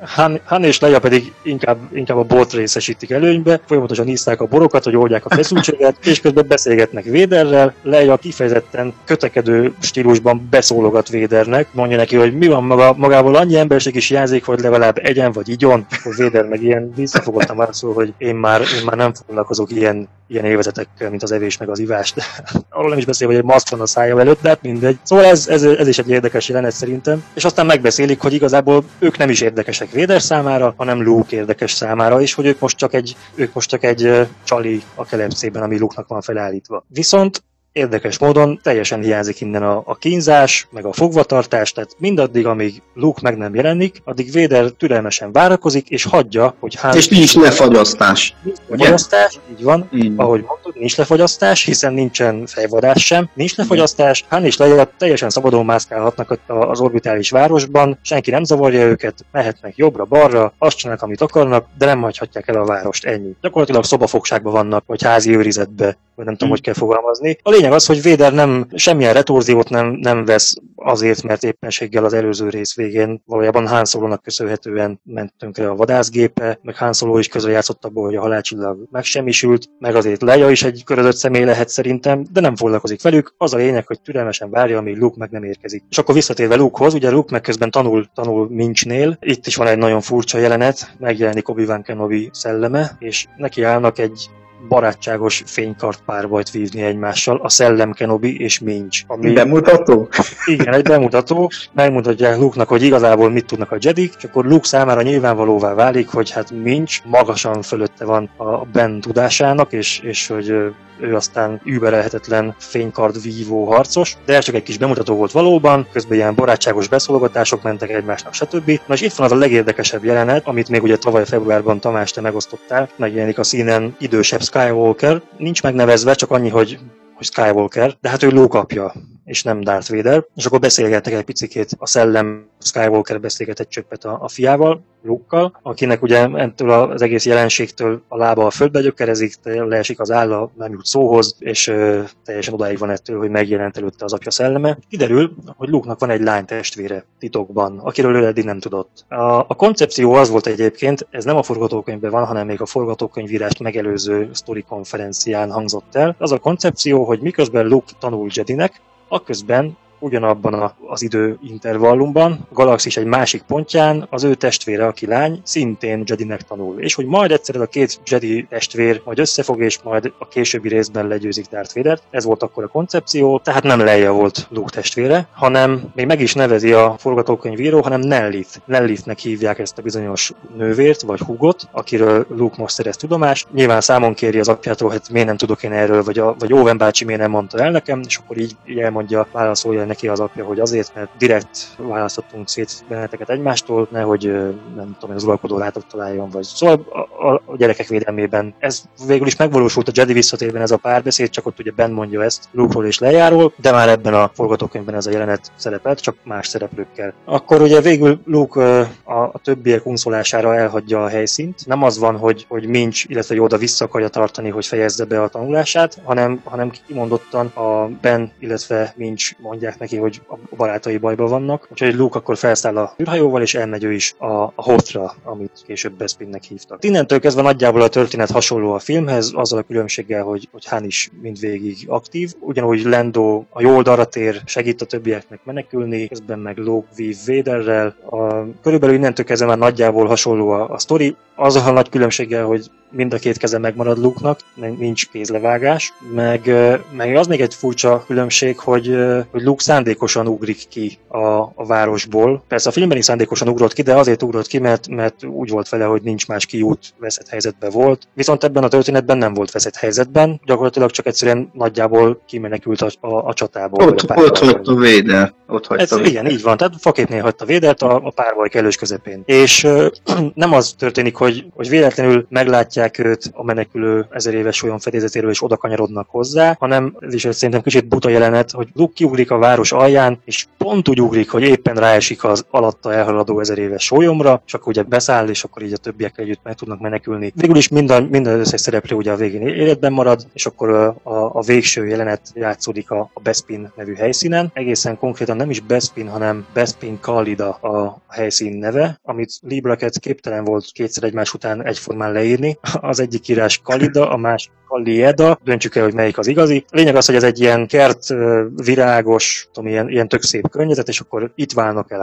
Han, Han és Leia pedig inkább, inkább a bort részesítik előnybe, folyamatosan iszták a borokat, hogy oldják a feszültséget, és közben beszélgetnek Véderrel. Leia kifejezetten kötekedő stílusban beszólogat Védernek, mondja neki, hogy mi van maga, magából annyi emberség is hiányzik, hogy legalább egyen vagy igyon. Akkor Véder meg ilyen visszafogottan válaszol, hogy én már, én már nem foglalkozok ilyen, ilyen évezetekkel, mint az evés meg az ivás. De arról nem is beszél, hogy egy maszk van a szája előtt, de hát mindegy. Szóval ez, ez, ez is egy érdekes jelenet szerintem. És aztán megbeszélik, hogy igazából ők nem is érdekesek Véder számára, hanem Luke érdekes számára is, hogy ők most csak egy, ők most csak egy csali a kelepcében, ami Luke-nak van felállítva. Viszont érdekes módon teljesen hiányzik innen a, a kínzás, meg a fogvatartás, tehát mindaddig, amíg Luke meg nem jelenik, addig Vader türelmesen várakozik, és hagyja, hogy Han... És nincs lefagyasztás. Nincs lefagyasztás, így van, így. ahogy mondtad, nincs lefagyasztás, hiszen nincsen fejvadás sem, nincs lefagyasztás, Han és Leia teljesen szabadon mászkálhatnak az orbitális városban, senki nem zavarja őket, mehetnek jobbra-balra, azt csinálnak, amit akarnak, de nem hagyhatják el a várost, ennyi. Gyakorlatilag szobafogságban vannak, vagy házi őrizetbe, vagy nem tudom, hmm. hogy kell fogalmazni. A lényeg az, hogy Véder nem, semmilyen retorziót nem, nem vesz azért, mert éppenséggel az előző rész végén valójában Han Solo-nak köszönhetően ment tönkre a vadászgépe, meg Han Solo is közrejátszott abból, hogy a halálcsillag megsemmisült, meg azért Leia is egy körözött személy lehet szerintem, de nem foglalkozik velük. Az a lényeg, hogy türelmesen várja, amíg Luke meg nem érkezik. És akkor visszatérve Lukehoz, ugye Luke meg közben tanul, tanul Minchnél. Itt is van egy nagyon furcsa jelenet, megjelenik Obi-Wan Kenobi szelleme, és neki állnak egy barátságos fénykart párbajt vívni egymással, a Szellem Kenobi és Minch. Ami... Bemutató? Igen, egy bemutató, megmutatják Luke-nak, hogy igazából mit tudnak a Jedik, és akkor Luke számára nyilvánvalóvá válik, hogy hát Minch magasan fölötte van a Ben tudásának, és, és hogy ő aztán überelhetetlen fénykard vívó harcos, de ez csak egy kis bemutató volt valóban, közben ilyen barátságos beszólogatások mentek egymásnak, stb. Na és itt van az a legérdekesebb jelenet, amit még ugye tavaly februárban Tamás te megosztottál, megjelenik a színen idősebb Skywalker, nincs megnevezve, csak annyi, hogy hogy Skywalker, de hát ő lókapja, és nem Darth Vader. És akkor beszélgetnek egy picikét a szellem, Skywalker beszélget egy csöppet a, a fiával, luke akinek ugye ettől az egész jelenségtől a lába a földbe gyökerezik, leesik az álla, nem jut szóhoz, és ö, teljesen odáig van ettől, hogy megjelent előtte az apja szelleme. Kiderül, hogy luke van egy lány testvére titokban, akiről ő eddig nem tudott. A, a koncepció az volt egyébként, ez nem a forgatókönyvben van, hanem még a forgatókönyvírást megelőző sztori konferencián hangzott el. Az a koncepció, hogy miközben Luke tanul Jedinek, akközben ugyanabban a, az időintervallumban, a galaxis egy másik pontján az ő testvére, aki lány, szintén Jedinek tanul. És hogy majd egyszer ez a két Jedi testvér majd összefog, és majd a későbbi részben legyőzik Darth vader Ez volt akkor a koncepció, tehát nem Leia volt Luke testvére, hanem még meg is nevezi a forgatókönyvíró, hanem Nellith. Nellithnek hívják ezt a bizonyos nővért, vagy hugot, akiről Luke most szerez tudomást. Nyilván számon kéri az apjától, hogy miért nem tudok én erről, vagy, a, vagy Owen bácsi miért nem mondta el nekem, és akkor így, így elmondja, válaszolja neki az apja, hogy azért, mert direkt választottunk szét benneteket egymástól, nehogy nem tudom, az uralkodó látok találjon, vagy szóval a, a, gyerekek védelmében. Ez végül is megvalósult a Jedi visszatérben ez a párbeszéd, csak ott ugye Ben mondja ezt Luke-ról és lejáról, de már ebben a forgatókönyvben ez a jelenet szerepelt, csak más szereplőkkel. Akkor ugye végül Luke a, a többiek unszolására elhagyja a helyszínt. Nem az van, hogy, hogy Minch, illetve Yoda vissza akarja tartani, hogy fejezze be a tanulását, hanem, hanem kimondottan a Ben, illetve Minch mondják neki, hogy a barátai bajban vannak. Úgyhogy Luke akkor felszáll a űrhajóval, és elmegy ő is a, a amit később Bespinnek hívtak. Innentől kezdve nagyjából a történet hasonló a filmhez, azzal a különbséggel, hogy, hogy Han is mindvégig aktív. Ugyanúgy Lando a jó oldalra tér, segít a többieknek menekülni, közben meg Luke vív Vaderrel. A, körülbelül innentől kezdve már nagyjából hasonló a, a sztori, azzal a nagy különbséggel, hogy mind a két keze megmarad Luke-nak, nincs kézlevágás, meg, meg az még egy furcsa különbség, hogy, hogy Luke szándékosan ugrik ki a, a városból. Persze a filmben is szándékosan ugrott ki, de azért ugrott ki, mert, mert úgy volt vele, hogy nincs más kiút, veszett helyzetben volt. Viszont ebben a történetben nem volt veszett helyzetben, gyakorlatilag csak egyszerűen nagyjából kimenekült a, a, a csatából. Ott, a ott hagyta Véder. Ott hagyta Ez, igen, így van. Tehát faképnél hagyta Védert a, a párbaj kellős közepén. És ö, nem az történik, hogy, hogy véletlenül meglátják őt a menekülő ezer éves olyan fedélzetéről, és oda kanyarodnak hozzá, hanem ez is szerintem kicsit buta jelenet, hogy Luke kiugrik a város alján, és pont úgy ugrik, hogy éppen ráesik az alatta elhaladó ezer éves sólyomra, és akkor ugye beszáll, és akkor így a többiek együtt meg tudnak menekülni. Végül is minden, minden összes szereplő ugye a végén életben marad, és akkor a, a, végső jelenet játszódik a, a Bespin nevű helyszínen. Egészen konkrétan nem is Bespin, hanem Bespin Kallida a helyszín neve, amit Lee Brackett képtelen volt kétszer egymás után egyformán leírni. Az egyik írás Kalida, a másik Kalieda, döntsük el, hogy melyik az igazi. Lényeg az, hogy ez egy ilyen kert, virágos, tudom, ilyen, ilyen tök szép környezet, és akkor itt válnak el.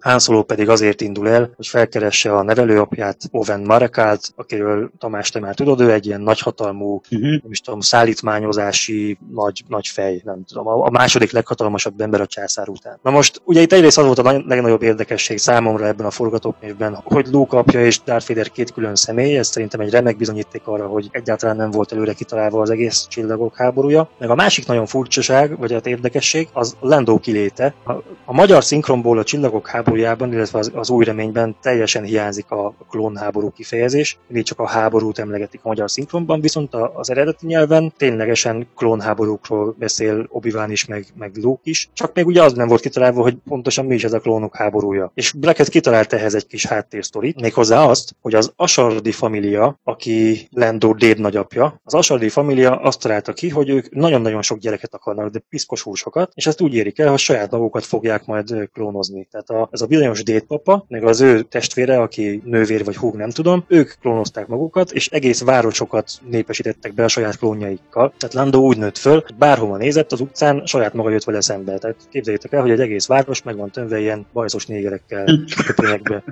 Han Solo pedig azért indul el, hogy felkeresse a nevelőapját, Owen Marakalt, akiről Tamás, te már tudod, ő egy ilyen nagyhatalmú, uh-huh. nem is tudom, szállítmányozási nagy, nagy fej, nem tudom, a, a második leghatalmasabb ember a császár után. Na most, ugye itt egyrészt az volt a legnagyobb érdekesség számomra ebben a forgatókönyvben, hogy Luke apja és Darth Vader két külön személy, ez szerintem egy remek bizonyíték arra, hogy egyáltalán nem volt előre kitalálva az egész csillagok háborúja. Meg a másik nagyon furcsaság, vagy hát érdekesség, az Lando kiléte. A, a magyar szinkronból a csillagok háborújában, illetve az, az új reményben teljesen hiányzik a, klónháború kifejezés. Mindig csak a háborút emlegetik a magyar szinkronban, viszont a, az eredeti nyelven ténylegesen klónháborúkról beszél obi is, meg, meg Luke is. Csak még ugye az nem volt kitalálva, hogy pontosan mi is ez a klónok háborúja. És Brackett kitalált ehhez egy kis háttérsztorit, méghozzá azt, hogy az Asardi família, aki Lando déd nagyapja, az Asardi família azt találta ki, hogy ők nagyon-nagyon sok gyereket akarnak, de piszkos húsokat, és ezt úgy érik el, hogy saját magukat fogják majd klónozni. Tehát a, ez a bizonyos dédpapa, meg az ő testvére, aki nővér vagy húg, nem tudom, ők klónozták magukat, és egész városokat népesítettek be a saját klónjaikkal. Tehát Lando úgy nőtt föl, hogy bárhova nézett az utcán, saját maga jött vele szembe. Tehát képzeljétek el, hogy egy egész város meg van tömve ilyen bajszos négerekkel köpényekbe.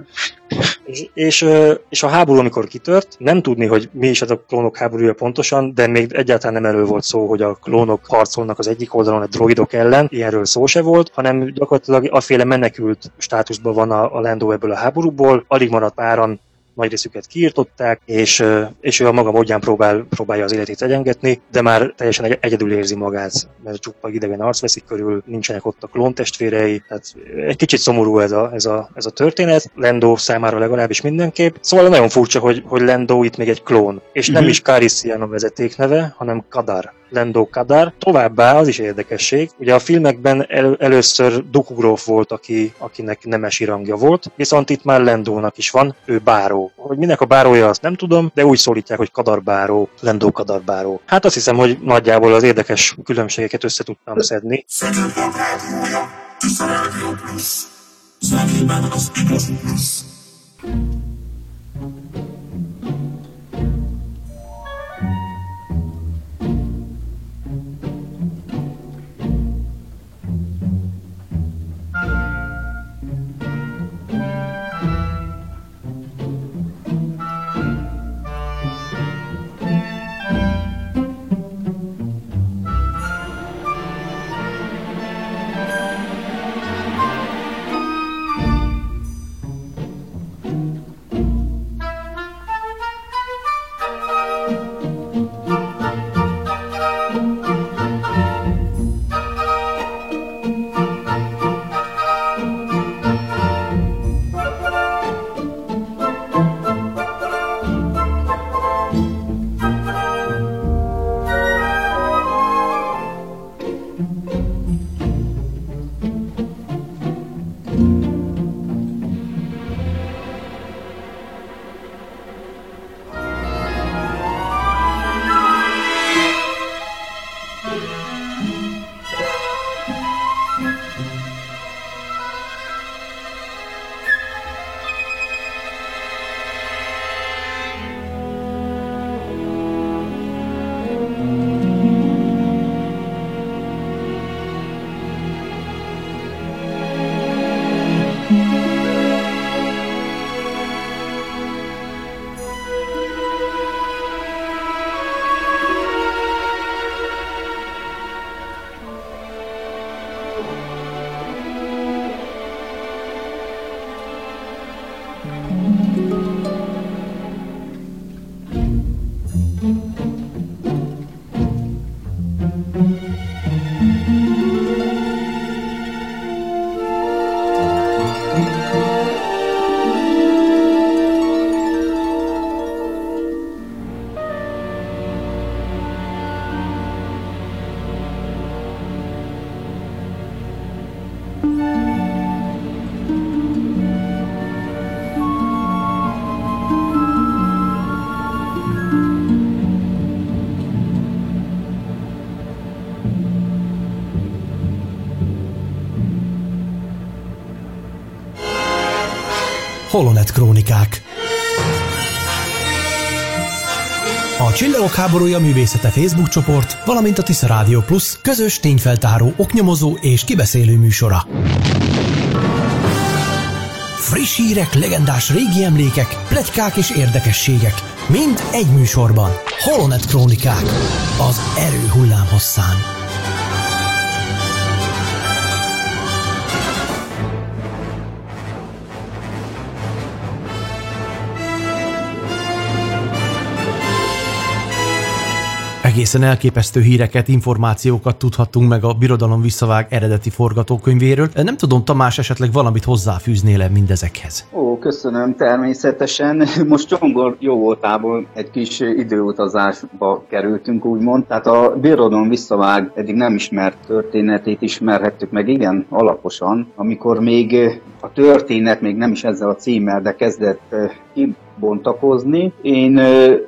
És, és, a háború, amikor kitört, nem tudni, hogy mi is ez a klónok háborúja pontosan, de még egyáltalán nem erről volt szó, hogy a klónok harcolnak az egyik oldalon a droidok ellen, ilyenről szó se volt, hanem gyakorlatilag aféle menekült státuszban van a, a Lando ebből a háborúból, alig maradt páran nagy részüket kiirtották, és, és ő a maga módján próbál, próbálja az életét egyengetni, de már teljesen egyedül érzi magát, mert csupa idegen arc veszik körül, nincsenek ott a klóntestvérei, tehát egy kicsit szomorú ez a, ez a, ez a történet, Lendo számára legalábbis mindenképp. Szóval nagyon furcsa, hogy, hogy Lendo itt még egy klón, és nem mm-hmm. is Carissian a vezetékneve, hanem Kadar. Lendo Kadar. Továbbá az is érdekesség, ugye a filmekben el, először Dukugróf volt, aki, akinek nemesi rangja volt, viszont itt már Lendónak is van, ő báró. Hogy minek a bárója, azt nem tudom, de úgy szólítják, hogy Kadarbáró, Lendó Kadarbáró. Hát azt hiszem, hogy nagyjából az érdekes különbségeket össze tudtam szedni. Igazi plusz. Holonet Krónikák A Csillagok háborúja művészete Facebook csoport, valamint a Tisza Rádió Plus közös tényfeltáró, oknyomozó és kibeszélő műsora. Friss hírek, legendás régi emlékek, pletykák és érdekességek. Mind egy műsorban. Holonet Krónikák. Az erő hullám hosszán. Egészen elképesztő híreket, információkat tudhattunk meg a Birodalom visszavág eredeti forgatókönyvéről. Nem tudom, Tamás, esetleg valamit hozzáfűznél mindezekhez? Ó, köszönöm természetesen. Most Csongor jó voltából egy kis időutazásba kerültünk, úgymond. Tehát a Birodalom visszavág eddig nem ismert történetét ismerhettük meg igen alaposan, amikor még a történet még nem is ezzel a címmel, de kezdett bontakozni. Én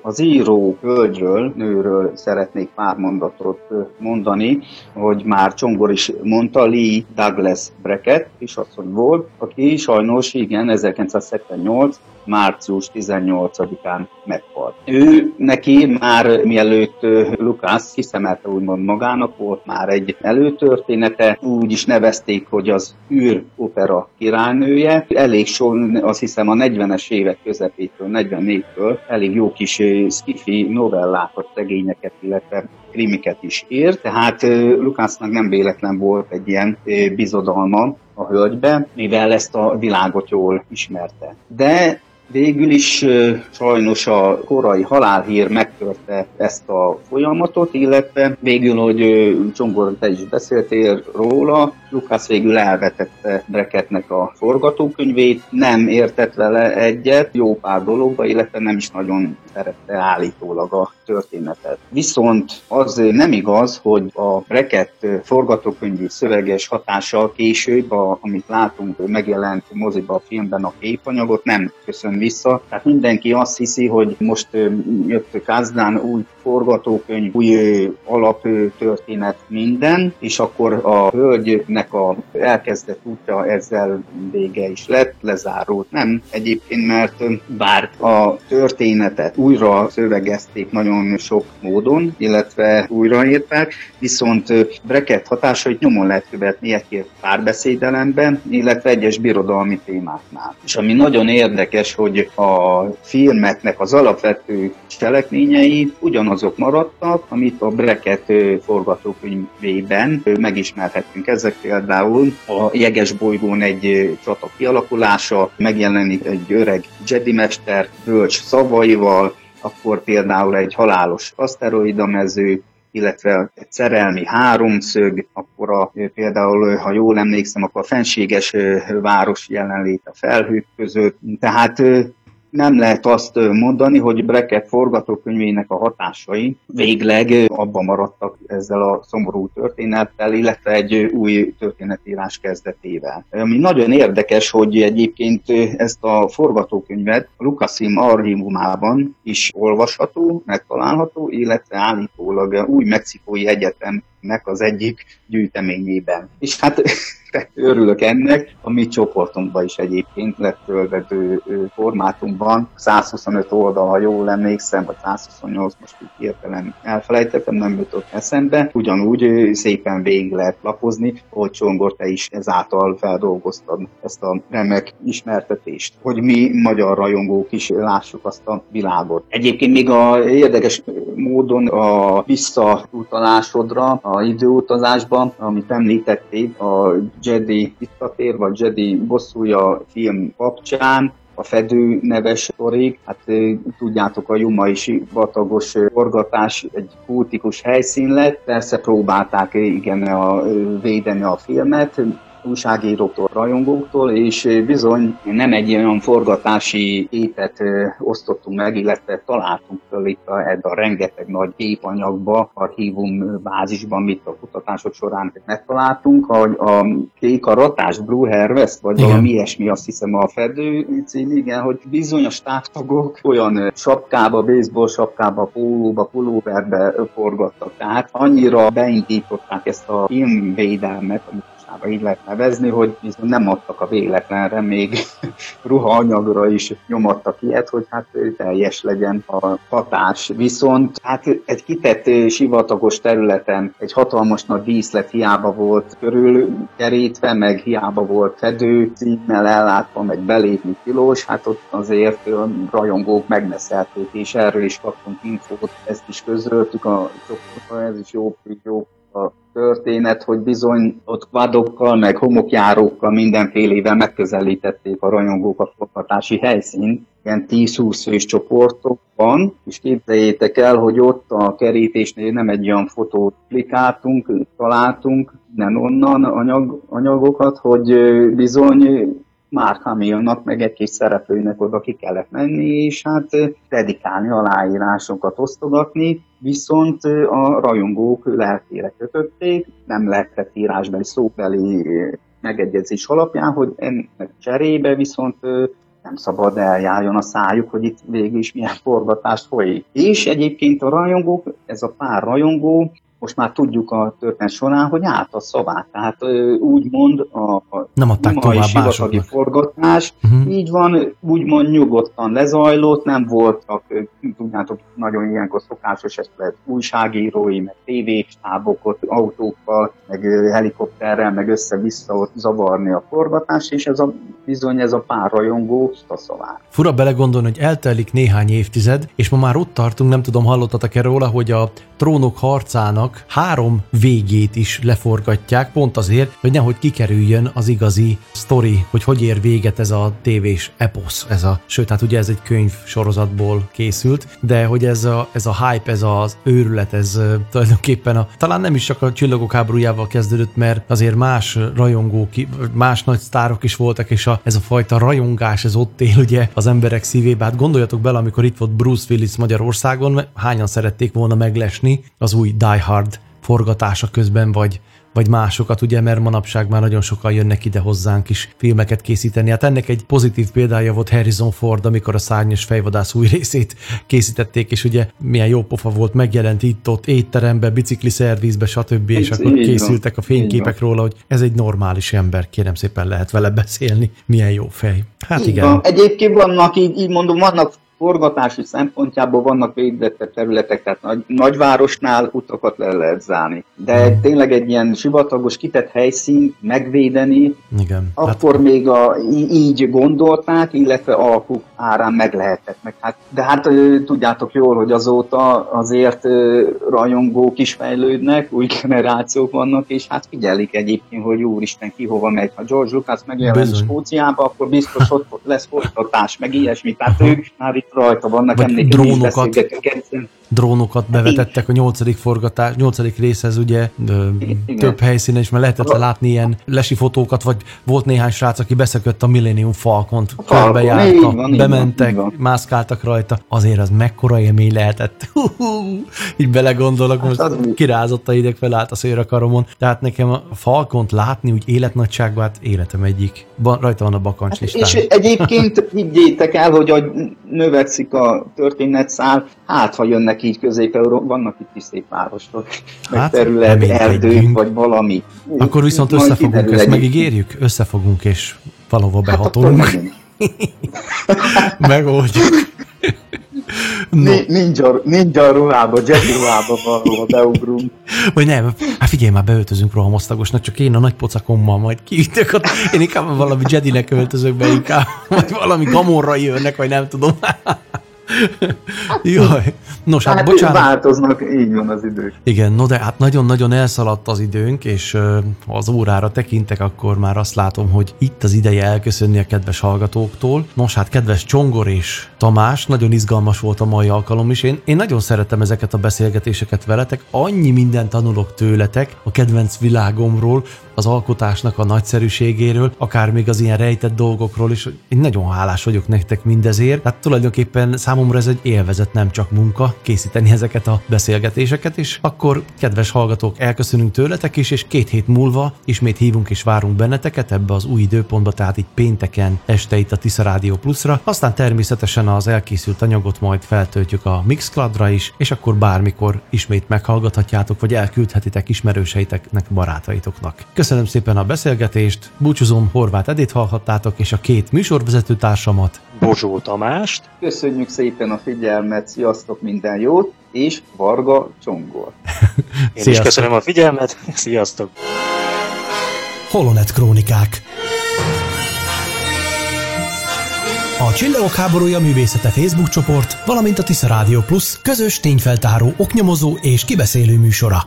az író hölgyről, nőről szeretnék pár mondatot mondani, hogy már Csongor is mondta, Lee Douglas Brackett, kisasszony volt, aki sajnos igen 1978 március 18-án meghalt. Ő neki már mielőtt Lukász kiszemelte úgymond magának, volt már egy előtörténete, úgy is nevezték, hogy az űr opera királynője. Elég so, azt hiszem a 40-es évek közepétől, 44-től elég jó kis skifi novellákat, regényeket, illetve krimiket is ír, tehát Lukásznak nem véletlen volt egy ilyen bizodalma a hölgybe, mivel ezt a világot jól ismerte. De Végül is sajnos a korai halálhír megtörte ezt a folyamatot, illetve végül, hogy Csongor, te is beszéltél róla, Lukász végül elvetette Breketnek a forgatókönyvét, nem értett vele egyet, jó pár dologba, illetve nem is nagyon szerette állítólag a történetet. Viszont az nem igaz, hogy a Breket forgatókönyvi szöveges hatása később, a, amit látunk, megjelent moziba a filmben a képanyagot, nem köszön vissza. Tehát mindenki azt hiszi, hogy most jött Kázdán új forgatókönyv, új alaptörténet minden, és akkor a hölgynek a elkezdett útja ezzel vége is lett, lezárult. Nem egyébként, mert bár a történetet újra szövegezték nagyon sok módon, illetve újraírták, viszont Breket hatásait nyomon lehet követni egy párbeszédelemben, illetve egyes birodalmi témáknál. És ami nagyon érdekes, hogy a filmeknek az alapvető cselekményei ugyanazok maradtak, amit a Breket forgatókönyvében megismerhettünk. Ezek például a jeges bolygón egy csata kialakulása, megjelenik egy öreg Jedi mester bölcs szavaival, akkor például egy halálos aszteroidamező, illetve egy szerelmi háromszög, akkor a, például, ha jól emlékszem, akkor a fenséges város jelenlét a felhők között. Tehát nem lehet azt mondani, hogy Breckett forgatókönyvének a hatásai végleg abban maradtak ezzel a szomorú történettel, illetve egy új történetírás kezdetével. Ami nagyon érdekes, hogy egyébként ezt a forgatókönyvet a Lukasim archívumában is olvasható, megtalálható, illetve állítólag új mexikói egyetemnek az egyik gyűjteményében. És hát örülök ennek. A mi csoportunkban is egyébként lett töltető formátumban. 125 oldal, ha jól emlékszem, vagy 128, most így hirtelen elfelejtettem, nem jutott eszembe. Ugyanúgy szépen végig lehet lapozni, hogy Csongor, te is ezáltal feldolgoztad ezt a remek ismertetést, hogy mi magyar rajongók is lássuk azt a világot. Egyébként még a érdekes módon a visszautalásodra, a időutazásban, amit említettél, a Jedi visszatér, vagy Jedi bosszúja film kapcsán, a Fedő neves torig, hát tudjátok, a Jumai sivatagos forgatás egy kultikus helyszín lett, persze próbálták igen a, védeni a filmet, újságíróktól, rajongóktól, és bizony nem egy olyan forgatási képet osztottunk meg, illetve találtunk föl itt a, a rengeteg nagy képanyagba, archívum bázisban, mit a kutatások során megtaláltunk, hogy a kék a ratás Blue Harvest, vagy igen. valami ilyesmi, azt hiszem a Fedő cím, igen, hogy bizonyos távtagok olyan sapkába, baseball sapkába, pólóba, pulóverbe forgattak. Tehát annyira beindították ezt a filmvédelmet, amit mostanában így lehet nevezni, hogy nem adtak a véletlenre, még ruhaanyagra is nyomadtak ilyet, hogy hát teljes legyen a hatás. Viszont hát egy kitett sivatagos területen egy hatalmas nagy díszlet hiába volt körül kerítve, meg hiába volt fedő címmel ellátva, meg belépni tilos, hát ott azért rajongók megneszelték, és erről is kaptunk infót, ezt is közöltük a csoportban, ez is jó, jó a történet, hogy bizony ott vadokkal, meg homokjárókkal mindenfélével megközelítették a rajongók a forgatási helyszínt, ilyen 10-20 fős csoportokban, és képzeljétek el, hogy ott a kerítésnél nem egy olyan fotót klikáltunk, találtunk, nem onnan anyag, anyagokat, hogy bizony Mark Hamillnak, meg egy kis szereplőnek oda ki kellett menni, és hát dedikálni aláírásokat osztogatni, viszont a rajongók lelkére kötötték, nem lehetett írásbeli szóbeli megegyezés alapján, hogy ennek cserébe viszont nem szabad eljárjon a szájuk, hogy itt végül is milyen forgatást folyik. És egyébként a rajongók, ez a pár rajongó most már tudjuk a történet során, hogy állt a szavát. Tehát úgymond a, nem adták tovább másoknak. forgatás, uh-huh. így van, úgymond nyugodtan lezajlott, nem voltak, tudjátok, nagyon ilyenkor szokásos, ezt lehet újságírói, meg tévéstábok autókkal, meg helikopterrel, meg össze-vissza ott zavarni a forgatást, és ez a bizony ez a pár rajongó a szavát. Fura belegondolni, hogy eltelik néhány évtized, és ma már ott tartunk, nem tudom, hallottatok-e róla, hogy a trónok harcának három végét is leforgatják, pont azért, hogy nehogy kikerüljön az igazi sztori, hogy hogy ér véget ez a tévés eposz, ez a, sőt, hát ugye ez egy könyv sorozatból készült, de hogy ez a, ez a hype, ez az őrület, ez tulajdonképpen a, talán nem is csak a csillagok háborújával kezdődött, mert azért más rajongók, más nagy sztárok is voltak, és a, ez a fajta rajongás, ez ott él ugye az emberek szívébe. Hát gondoljatok bele, amikor itt volt Bruce Willis Magyarországon, hányan szerették volna meglesni az új Die Hard forgatása közben, vagy vagy másokat, ugye, mert manapság már nagyon sokan jönnek ide hozzánk is filmeket készíteni. Hát ennek egy pozitív példája volt Harrison Ford, amikor a szárnyas fejvadász új részét készítették, és ugye milyen jó pofa volt, megjelent itt-ott étterembe, bicikli szervizbe, stb. és akkor készültek a fényképek róla, hogy ez egy normális ember, kérem szépen lehet vele beszélni, milyen jó fej. Hát igen. Egyébként vannak, így, így mondom, vannak forgatási szempontjából vannak védett területek, tehát nagy, nagyvárosnál utakat le lehet zárni. De tényleg egy ilyen sivatagos, kitett helyszín megvédeni, Igen, akkor hát... még a, így gondolták, illetve alkuk árán meg lehetett. Meg hát, de hát tudjátok jól, hogy azóta azért rajongók is fejlődnek, új generációk vannak, és hát figyelik egyébként, hogy úristen ki hova megy. Ha George Lucas megjelen Skóciába, akkor biztos ott lesz folytatás, meg ilyesmi. Tehát ők már itt rajta vannak, Vagy drónokat, drónokat bevetettek a nyolcadik forgatás, nyolcadik részhez ugye Igen. több helyszínen is, mert lehetett a... látni ilyen lesi fotókat, vagy volt néhány srác, aki beszökött a Millennium Falcont, körbejárta, bementek, van, mászkáltak rajta, azért az mekkora élmény lehetett. Így belegondolok, most hát kirázott a ideg, felállt a szőrakaromon, tehát nekem a Falcont látni úgy életnagyságban, hát életem egyik. Ba, rajta van a bakancs listán. És egyébként higgyétek el, hogy növekszik a történetszál, hát ha jönnek így közép vannak itt is szép városok, meg hát, terület, erdők, vagy valami. Akkor viszont Majd összefogunk, ezt megígérjük? Összefogunk, és valahova hát behatolunk. Megoldjuk. No. Ninja, ninja ruhába, Jedi ruhába valahol beugrunk. Vagy nem, hát figyelj már, beöltözünk rohamosztagosnak, csak én a nagy pocakommal majd kiütök, ott, én inkább valami Jedinek öltözök be inkább, vagy valami gamorra jönnek, vagy nem tudom. Jaj. Nos, hát, hát bocsánat. Változnak, így van az idők. Igen, no de hát nagyon-nagyon elszaladt az időnk, és ha az órára tekintek, akkor már azt látom, hogy itt az ideje elköszönni a kedves hallgatóktól. Nos, hát kedves Csongor és Tamás, nagyon izgalmas volt a mai alkalom is. Én, én nagyon szeretem ezeket a beszélgetéseket veletek, annyi mindent tanulok tőletek a kedvenc világomról, az alkotásnak a nagyszerűségéről, akár még az ilyen rejtett dolgokról is. Én nagyon hálás vagyok nektek mindezért. Tehát tulajdonképpen számomra ez egy élvezet, nem csak munka készíteni ezeket a beszélgetéseket, és akkor, kedves hallgatók, elköszönünk tőletek is, és két hét múlva ismét hívunk és várunk benneteket ebbe az új időpontba, tehát itt pénteken este itt a Tisza Rádió Pluszra. Aztán természetesen az elkészült anyagot majd feltöltjük a Mixcloudra is, és akkor bármikor ismét meghallgathatjátok, vagy elküldhetitek ismerőseiteknek, barátaitoknak. Köszönöm Köszönöm szépen a beszélgetést, búcsúzom, Horváth Edit hallhattátok, és a két műsorvezető társamat. Bozsó Tamást. Köszönjük szépen a figyelmet, sziasztok, minden jót, és Varga Csongor. Én is köszönöm a figyelmet, sziasztok. Holonet Krónikák A Csillagok háborúja művészete Facebook csoport, valamint a Tisza Rádió Plus közös tényfeltáró, oknyomozó és kibeszélő műsora.